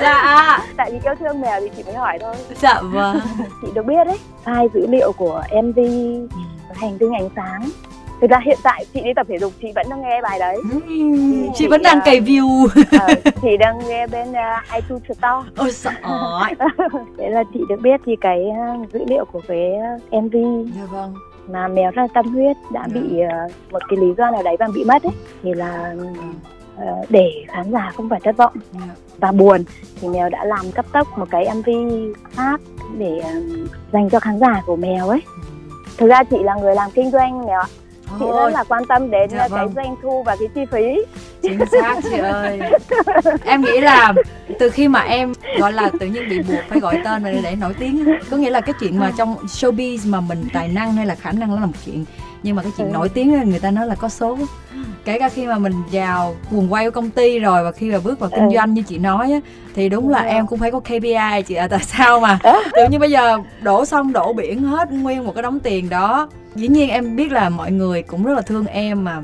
Dạ. Tại vì yêu thương mèo thì chị mới hỏi thôi. Dạ vâng. Chị được biết đấy file dữ liệu của mv ừ. hành tinh ánh sáng thực ra hiện tại chị đi tập thể dục chị vẫn đang nghe bài đấy ừ, chị, chị vẫn đang cày view uh, chị đang nghe bên uh, iTunes Store ôi sợ thế là chị được biết thì cái uh, dữ liệu của cái uh, MV dạ vâng mà mèo rất là tâm huyết đã dạ. bị uh, một cái lý do nào đấy và bị mất ấy thì là uh, để khán giả không phải thất vọng. Dạ. và buồn thì mèo đã làm cấp tốc một cái MV khác để uh, dành cho khán giả của mèo ấy ừ. thực ra chị là người làm kinh doanh mèo ạ chị rất là quan tâm đến dạ, cái vâng. doanh thu và cái chi phí. Chính xác chị ơi. Em nghĩ là từ khi mà em gọi là tự nhiên bị buộc phải gọi tên để, để nổi tiếng có nghĩa là cái chuyện mà trong showbiz mà mình tài năng hay là khả năng nó là một chuyện nhưng mà cái chuyện ừ. nổi tiếng người ta nói là có số kể cả khi mà mình vào quần quay của công ty rồi và khi mà bước vào kinh ừ. doanh như chị nói á thì đúng là ừ. em cũng phải có KPI chị à tại sao mà tự nhiên bây giờ đổ xong đổ biển hết nguyên một cái đống tiền đó dĩ nhiên em biết là mọi người cũng rất là thương em mà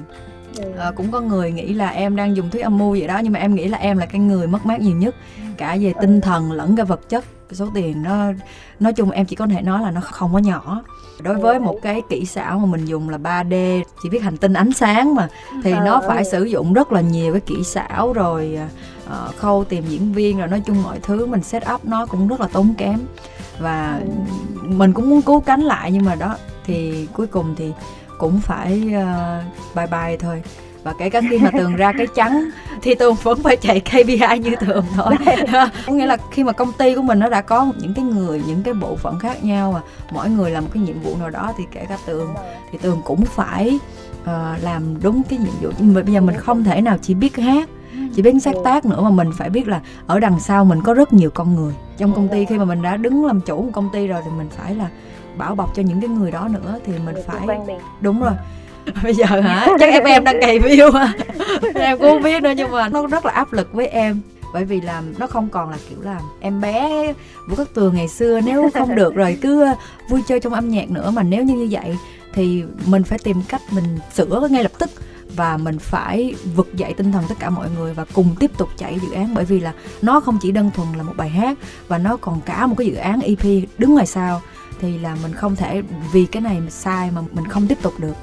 ừ. à, cũng có người nghĩ là em đang dùng thuốc âm mưu vậy đó nhưng mà em nghĩ là em là cái người mất mát nhiều nhất cả về tinh thần lẫn cái vật chất. Số tiền nó nói chung em chỉ có thể nói là nó không có nhỏ. Đối với một cái kỹ xảo mà mình dùng là 3D chỉ biết hành tinh ánh sáng mà thì ờ, nó phải sử dụng rất là nhiều cái kỹ xảo rồi uh, khâu tìm diễn viên rồi nói chung mọi thứ mình set up nó cũng rất là tốn kém. Và ừ. mình cũng muốn cứu cánh lại nhưng mà đó thì cuối cùng thì cũng phải uh, bye bye thôi và kể cả khi mà tường ra cái trắng thì tường vẫn phải chạy KPI như thường thôi. Có nghĩa là khi mà công ty của mình nó đã có những cái người những cái bộ phận khác nhau mà mỗi người làm một cái nhiệm vụ nào đó thì kể cả tường thì tường cũng phải uh, làm đúng cái nhiệm vụ. Nhưng mà bây giờ mình không thể nào chỉ biết hát chỉ biết sáng tác nữa mà mình phải biết là ở đằng sau mình có rất nhiều con người. Trong công ty khi mà mình đã đứng làm chủ một công ty rồi thì mình phải là bảo bọc cho những cái người đó nữa thì mình phải đúng rồi bây giờ hả? Chắc em em đang cày view em cũng không biết nữa nhưng mà nó rất là áp lực với em. Bởi vì là nó không còn là kiểu là em bé vũ cát tường ngày xưa. Nếu không được rồi cứ vui chơi trong âm nhạc nữa. Mà nếu như như vậy thì mình phải tìm cách mình sửa ngay lập tức. Và mình phải vực dậy tinh thần tất cả mọi người và cùng tiếp tục chạy dự án. Bởi vì là nó không chỉ đơn thuần là một bài hát và nó còn cả một cái dự án EP đứng ngoài sau. Thì là mình không thể vì cái này sai mà mình không tiếp tục được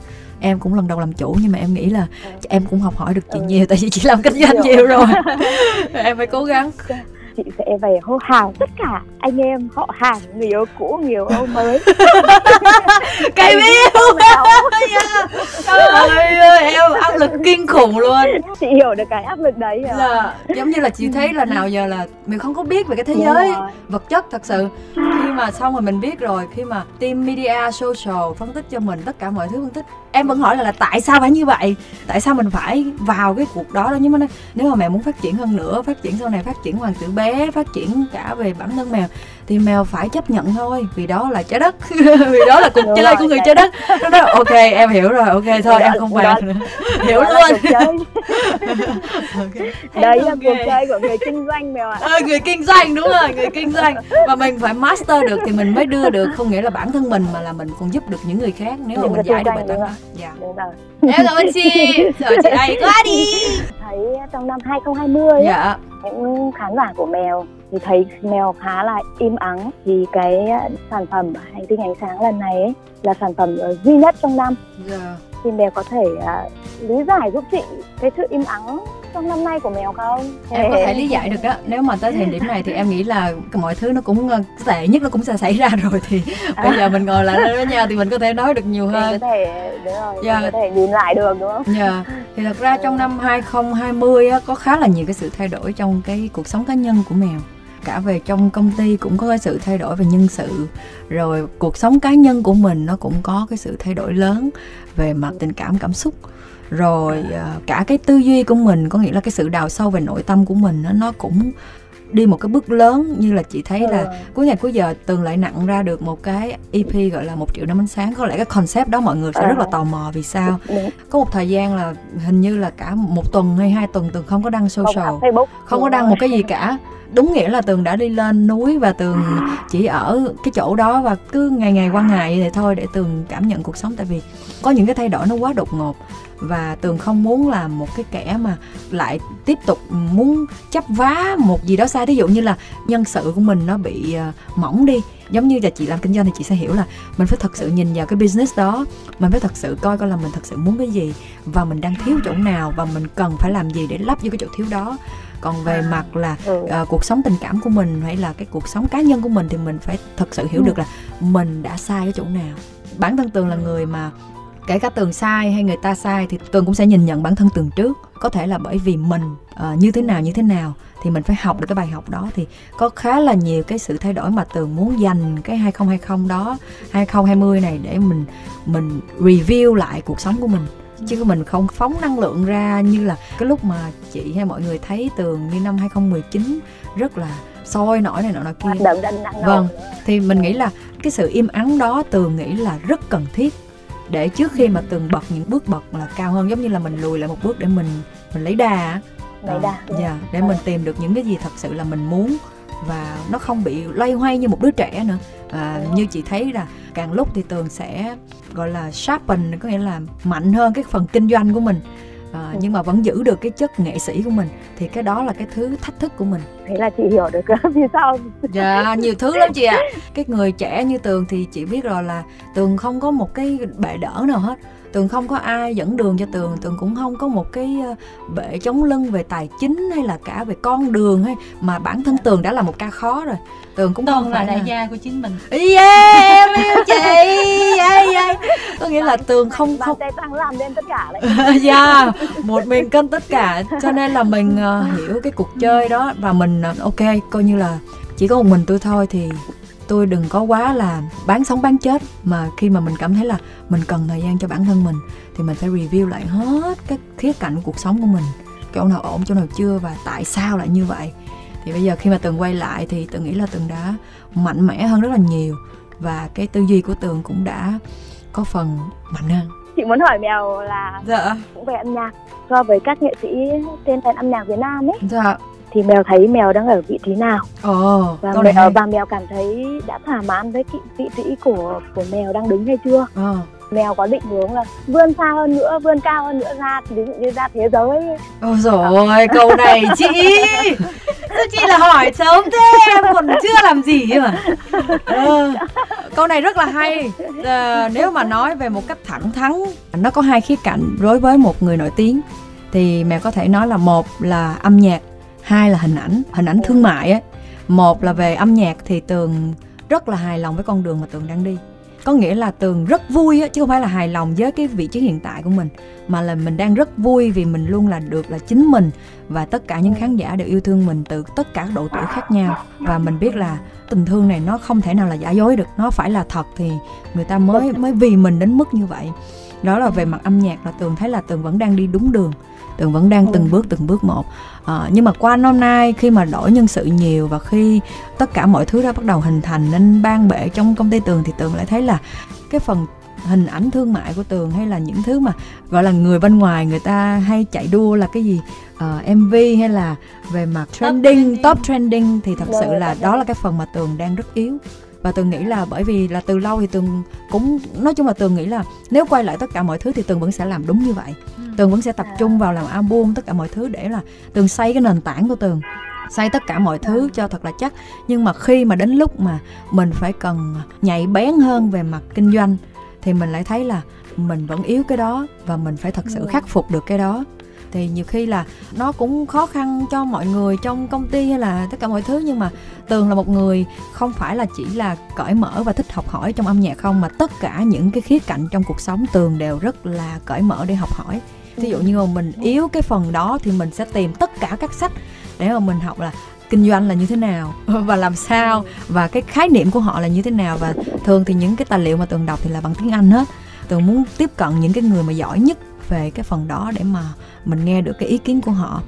em cũng lần đầu làm chủ nhưng mà em nghĩ là em cũng học hỏi được chị ừ. nhiều tại vì chị làm kinh doanh nhiều rồi. Em phải cố gắng. Chị sẽ về hô hào tất cả anh em họ hàng người yêu cũ người yêu mới. Cây biêu trời ơi em áp lực kinh khủng luôn. Chị hiểu được cái áp lực đấy à? là giống như là chị thấy là nào giờ là mình không có biết về cái thế Đúng giới rồi. vật chất thật sự. Khi mà xong rồi mình biết rồi khi mà team media social phân tích cho mình tất cả mọi thứ phân tích em vẫn hỏi là, là tại sao phải như vậy? Tại sao mình phải vào cái cuộc đó đó? Nhưng mà nếu mà mẹ muốn phát triển hơn nữa phát triển sau này phát triển hoàng tử bé phát triển cả về bản thân mèo thì mèo phải chấp nhận thôi vì đó là trái đất. Vì đó là cuộc Đúng chơi rồi, của người trái đất. nó nói ok em hiểu rồi ok thôi em không vào nữa. Hiểu luôn. okay. đấy là cuộc chơi của người kinh doanh mèo ạ. À. người kinh doanh đúng rồi người kinh doanh. Và mình phải master được thì mình mới đưa được không nghĩa là bản thân mình mà là mình còn giúp được những người khác nếu mà mình giải được bài toán đó. dạ. Em cảm ơn chị. Rồi chị hay quá đi. Thấy trong năm 2020 dạ. những khán giả của mèo thì thấy mèo khá là im ắng thì cái sản phẩm hành tinh ánh sáng lần này ấy, là sản phẩm duy nhất trong năm yeah. Dạ. thì mèo có thể uh, lý giải giúp chị cái sự im ắng trong năm nay của mèo không em có thể lý giải được đó nếu mà tới thời điểm này thì em nghĩ là mọi thứ nó cũng ờ, tệ nhất nó cũng sẽ xảy ra rồi thì à. bây giờ mình ngồi lại với nhau thì mình có thể nói được nhiều hơn có thể đúng rồi yeah. Dạ. có thể nhìn lại được đúng không yeah. Dạ. thì thật ra trong năm 2020 á, có khá là nhiều cái sự thay đổi trong cái cuộc sống cá nhân của mèo cả về trong công ty cũng có cái sự thay đổi về nhân sự. Rồi cuộc sống cá nhân của mình nó cũng có cái sự thay đổi lớn về mặt tình cảm cảm xúc. Rồi ờ, cả cái tư duy của mình, có nghĩa là cái sự đào sâu về nội tâm của mình nó nó cũng đi một cái bước lớn như là chị thấy là ừ. cuối ngày cuối giờ từng lại nặng ra được một cái EP gọi là một triệu năm ánh sáng. Có lẽ cái concept đó mọi người sẽ rất là tò mò vì sao. Có một thời gian là hình như là cả một tuần hay hai tuần từng không có đăng social không có đăng một cái gì cả. Đúng nghĩa là tường đã đi lên núi và tường chỉ ở cái chỗ đó và cứ ngày ngày qua ngày thì thôi để tường cảm nhận cuộc sống. Tại vì có những cái thay đổi nó quá đột ngột và tường không muốn là một cái kẻ mà lại tiếp tục muốn chấp vá một gì đó sai ví dụ như là nhân sự của mình nó bị uh, mỏng đi. Giống như là chị làm kinh doanh thì chị sẽ hiểu là mình phải thật sự nhìn vào cái business đó. Mình phải thật sự coi coi là mình thật sự muốn cái gì và mình đang thiếu chỗ nào và mình cần phải làm gì để lắp vô cái chỗ thiếu đó. Còn về à, mặt là uh, cuộc sống tình cảm của mình hay là cái cuộc sống cá nhân của mình thì mình phải thật sự hiểu ừ. được là mình đã sai ở chỗ nào. Bản thân tường là người mà kể cả tường sai hay người ta sai thì tường cũng sẽ nhìn nhận bản thân tường trước. Có thể là bởi vì mình uh, như thế nào như thế nào thì mình phải học được cái bài học đó. Thì có khá là nhiều cái sự thay đổi mà tường muốn dành cái 2020 đó 2020 này để mình mình review lại cuộc sống của mình. Chứ mình không phóng năng lượng ra như là cái lúc mà chị hay mọi người thấy tường như năm 2019 rất là sôi nổi này nọ nọ kia. Vâng thì mình nghĩ là cái sự im ắng đó tường nghĩ là rất cần thiết để trước khi mà tường bật những bước bật là cao hơn giống như là mình lùi lại một bước để mình mình lấy đà lấy đà dạ yeah, để mình tìm được những cái gì thật sự là mình muốn và nó không bị loay hoay như một đứa trẻ nữa. À, như chị thấy là càng lúc thì tường sẽ gọi là sharpen có nghĩa là mạnh hơn cái phần kinh doanh của mình à, nhưng mà vẫn giữ được cái chất nghệ sĩ của mình. Thì cái đó là cái thứ thách thức của mình. Thế là chị hiểu được vì sao? Dạ nhiều thứ lắm chị ạ. À. cái người trẻ như tường thì chị biết rồi là tường không có một cái bệ đỡ nào hết tường không có ai dẫn đường cho tường tường cũng không có một cái ờ, bệ chống lưng về tài chính hay là cả về con đường hay mà bản thân tường đã là một ca khó rồi. Tường cũng tường là đại gia của chính mình. Yeah em yêu chị yeah, yeah. có nghĩa là tường không không tăng làm nên tất cả đấy. Dạ một mình cân tất cả cho nên là mình uh, hiểu cái cuộc chơi đó và mình uh, ok coi như là chỉ có một mình tôi thôi thì tôi đừng có quá là bán sống bán chết mà khi mà mình cảm thấy là mình cần thời gian cho bản thân mình thì mình phải review lại hết các khía cạnh cuộc sống của mình chỗ nào ổn chỗ nào chưa và tại sao lại như vậy. Thì bây giờ khi mà tường quay lại thì tường nghĩ là tường đã mạnh mẽ hơn rất là nhiều và cái tư duy của tường cũng đã có phần mạnh hơn. Chị muốn hỏi mèo là dạ. cũng về âm nhạc so với các nghệ sĩ trên nền âm nhạc Việt Nam ấy. Dạ thì mèo thấy mèo đang ở vị trí nào. Ồ, và mèo và mèo cảm thấy đã thỏa mãn với vị trí của của mèo đang đứng hay chưa? Ồ. mèo có định hướng là vươn xa hơn nữa vươn cao hơn nữa ra ví dụ như ra thế giới. Ôi rồi câu này chị sao chị là hỏi sớm thế? Em còn chưa làm gì mà. Ừ. câu này rất là hay. À, nếu mà nói về một cách thẳng thắn nó có hai khía cạnh đối với một người nổi tiếng. Thì mèo có thể nói là một là âm nhạc hai là hình ảnh hình ảnh thương mại ấy một là về âm nhạc thì tường rất là hài lòng với con đường mà tường đang đi. Có nghĩa là tường rất vui á, chứ không phải là hài lòng với cái vị trí hiện tại của mình, mà là mình đang rất vui vì mình luôn là được là chính mình và tất cả những khán giả đều yêu thương mình từ tất cả độ tuổi khác nhau. Và mình biết là tình thương này nó không thể nào là giả dối được, nó phải là thật thì người ta mới mới vì mình đến mức như vậy. Đó là về mặt âm nhạc là tường thấy là tường vẫn đang đi đúng đường tường vẫn đang từng bước từng bước một. À, nhưng mà qua năm nay khi mà đổi nhân sự nhiều và khi tất cả mọi thứ đã bắt đầu hình thành nên ban bệ trong công ty tường thì tường lại thấy là cái phần hình ảnh thương mại của tường hay là những thứ mà gọi là người bên ngoài người ta hay chạy đua là cái gì? Uh, ờ, mv hay là về mặt trending top, top trending thì thật sự là đó là cái phần mà tường đang rất yếu. Và tường nghĩ là bởi vì là từ lâu thì tường cũng nói chung là tường nghĩ là nếu quay lại tất cả mọi thứ thì tường vẫn sẽ làm đúng như vậy. ừ tường vẫn sẽ tập trung vào làm album tất cả mọi thứ để là tường xây cái nền tảng của tường. Xây tất cả mọi thứ cho thật là chắc. Nhưng mà khi mà đến lúc mà mình phải cần nhạy bén hơn về mặt kinh doanh thì mình lại thấy là mình vẫn yếu cái đó và mình phải thật sự khắc phục được cái đó. Thì nhiều khi là nó cũng khó khăn cho mọi người trong công ty hay là tất cả mọi thứ nhưng mà tường là một người không phải là chỉ là cởi mở và thích học hỏi trong âm nhạc không mà tất cả những cái khía cạnh trong cuộc sống tường đều rất là cởi mở để học hỏi ví dụ như mà mình yếu cái phần đó thì mình sẽ tìm tất cả các sách để mà mình học là kinh doanh là như thế nào và làm sao và cái khái niệm của họ là như thế nào. Và thường thì những cái tài liệu mà tường đọc thì là bằng tiếng anh hết. Tường muốn tiếp cận những cái người mà giỏi nhất về cái phần đó để mà mình nghe được cái ý kiến của họ.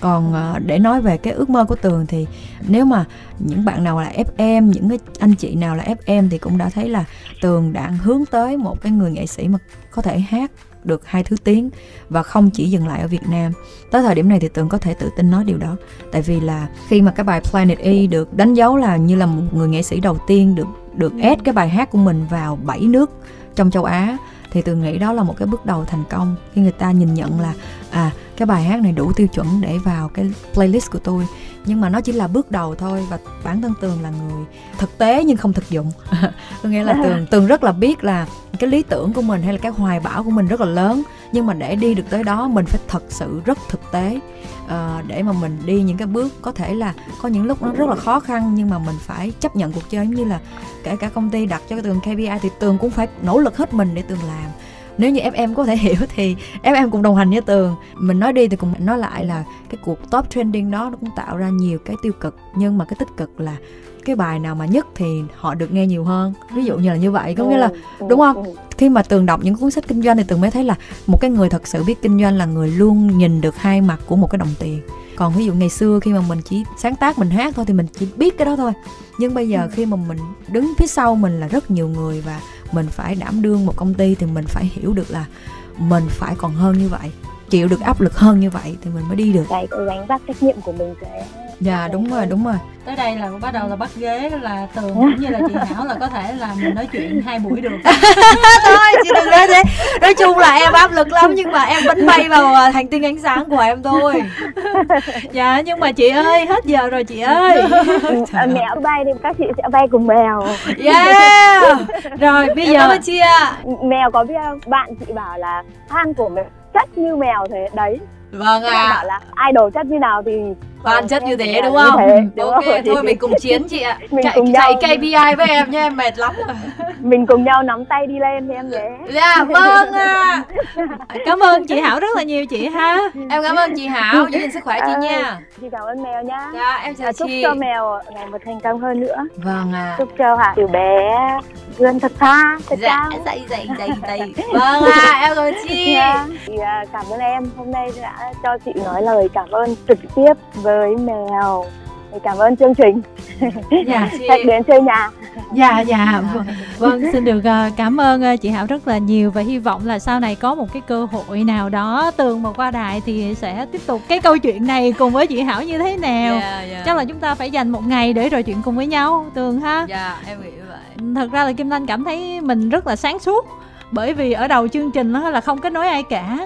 Còn ờ, để nói về cái ước mơ của tường thì nếu mà những bạn nào là fm những cái anh chị nào là fm thì cũng đã thấy là tường đã hướng tới một cái người nghệ sĩ mà có thể hát được hai thứ tiếng và không chỉ dừng lại ở Việt Nam. Tới thời điểm này thì Tường có thể tự tin nói điều đó. Tại vì là khi mà cái bài Planet E được đánh dấu là như là một người nghệ sĩ đầu tiên được được ép cái bài hát của mình vào bảy nước trong châu Á, thì Tường nghĩ đó là một cái bước đầu thành công khi người ta nhìn nhận là à cái bài hát này đủ tiêu chuẩn để vào cái playlist của tôi nhưng mà nó chỉ là bước đầu thôi và bản thân tường là người thực tế nhưng không thực dụng. Có nghĩa là tường tường rất là biết là cái lý tưởng của mình hay là cái hoài bão của mình rất là lớn. Nhưng mà để đi được tới đó mình phải thật sự rất thực tế. Uh, để mà mình đi những cái bước có thể là có những lúc nó rất là khó khăn nhưng mà mình phải chấp nhận cuộc chơi. Giống như là kể cả công ty đặt cho cái tường KPI thì tường cũng phải nỗ lực hết mình để tường làm nếu như FM có thể hiểu thì FM cũng đồng hành với tường. Mình nói đi thì cũng nói lại là cái cuộc top trending đó nó cũng tạo ra nhiều cái tiêu cực. Nhưng mà cái tích cực là cái bài nào mà nhất thì họ được nghe nhiều hơn. Ví dụ như là như vậy. Có nghĩa là đúng không? khi mà tường đọc những cuốn sách kinh doanh thì tường mới thấy là một cái người thật sự biết kinh doanh là người luôn nhìn được hai mặt của một cái đồng tiền. Còn ví dụ ngày xưa khi mà mình chỉ sáng tác mình hát thôi thì mình chỉ biết cái đó thôi. Nhưng bây giờ khi mà mình đứng phía sau mình là rất nhiều người và mình phải đảm đương một công ty thì mình phải hiểu được là mình phải còn hơn như vậy chịu được áp lực hơn như vậy thì mình mới đi được. Cái gánh vác trách nhiệm của mình sẽ dạ đúng rồi đúng rồi. Tới đây là bắt đầu là bắt ghế là tường cũng như là chị hảo là có thể là mình nói chuyện hai buổi được. Thôi nói chung là em áp lực lắm nhưng mà em vẫn bay vào à, hành tinh ánh sáng của em thôi. Dạ nhưng mà chị ơi hết giờ rồi chị ơi. À, mẹ bay thì các chị sẽ bay cùng mèo. Yeah rồi bây giờ ạ. Mèo có biết không? Bạn chị bảo là fan của mèo chất như mèo thế. Đấy. Vâng ạ. à. bảo là idol chất như nào thì fan chất như thế đúng không? thế, đúng ok không? thôi mình cùng chiến chị ạ. Mình chạy, cùng chạy nhau... KPI với em nha em mệt lắm rồi. Mình cùng nhau nắm tay đi lên thì em nhé dạ vâng ạ. À. cảm ơn chị Hảo rất là nhiều chị ha. Em cảm ơn chị Hảo. Giữ gìn sức khỏe chị ờ, nha. chị cảm ơn mèo nhá dạ em chào chúc chị. cho mèo ngày một thành công hơn nữa. Vâng ạ. À. chúc cho hả từ bé vươn thật xa thật dạ, cao. dậy dậy dậy dậy vâng ạ à, em rồi chị. Dạ. chị à, cảm ơn em. Hôm nay đã cho chị nói lời cảm ơn trực tiếp với mèo. Cảm ơn chương trình. Dạ, khách đến chơi nhà. Dạ dạ. Vâng, xin được uh, cảm ơn uh, chị hảo rất là nhiều và hy vọng là sau này có một cái cơ hội nào đó tường mà qua đài thì sẽ tiếp tục cái câu chuyện này cùng với chị hảo như thế nào. Yeah, dạ, yeah. Dạ. chắc là chúng ta phải dành một ngày để trò chuyện cùng với nhau tường ha. Dạ em nghĩ vậy. Thật ra là kim thanh cảm thấy mình rất là sáng suốt bởi vì ở đầu chương trình đó là không kết nối ai cả.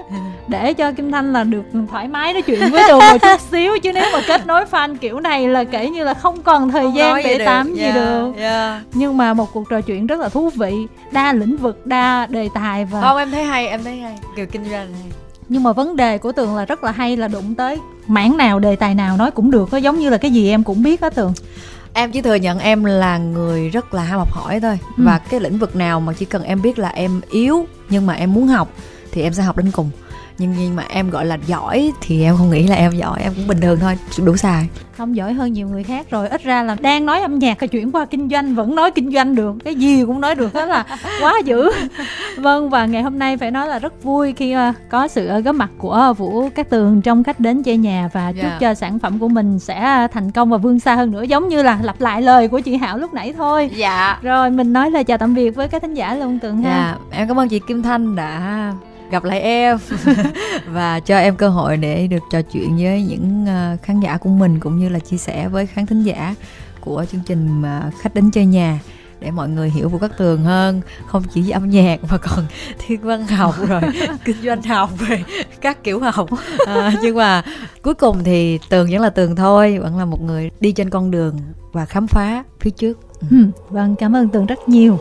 Để cho kim thanh là được thoải mái nói chuyện với tường một chút xíu chứ nếu mà kết nối fan kiểu này là kể như là không còn thời không gian để tám gì yeah, được. yeah. nhưng mà một cuộc trò chuyện rất là thú vị đa lĩnh vực đa đề tài và không em thấy hay em thấy hay. Kiểu kinh doanh hay. Nhưng mà vấn đề của tường là rất là hay là đụng tới mảng nào đề tài nào nói cũng được có giống như là cái gì em cũng biết á tường em chỉ thừa nhận em là người rất là ham học hỏi thôi ừ. và cái lĩnh vực nào mà chỉ cần em biết là em yếu nhưng mà em muốn học thì em sẽ học đến cùng nhưng nhưng mà em gọi là giỏi thì em không nghĩ là em giỏi em cũng bình thường thôi đủ xài. Không giỏi hơn nhiều người khác rồi. Ít ra là đang nói âm nhạc thì chuyển qua kinh doanh vẫn nói kinh doanh được. Cái gì cũng nói được đó là quá dữ. Vâng và ngày hôm nay phải nói là rất vui khi uh, có sự góp mặt của vũ cát tường trong khách đến chơi nhà và chúc yeah. Dạ. cho sản phẩm của mình sẽ thành công và vươn xa hơn nữa giống như là lặp lại lời của chị hảo lúc nãy thôi. Dạ. Rồi mình nói lời chào tạm biệt với các thính giả luôn tường ha. Dạ em cảm ơn chị kim thanh đã gặp lại em. Và cho em cơ hội để được trò chuyện với những ờ, khán giả của mình cũng như là chia sẻ với khán thính giả của chương trình khách đến chơi nhà để mọi người hiểu Vũ Cát Tường hơn. Không chỉ âm nhạc mà còn thiên văn học rồi kinh doanh học rồi các kiểu học. À, nhưng mà cuối cùng thì Tường vẫn là Tường thôi vẫn là một người đi trên con đường và khám phá phía trước. Ừ. vâng cảm ơn Tường rất nhiều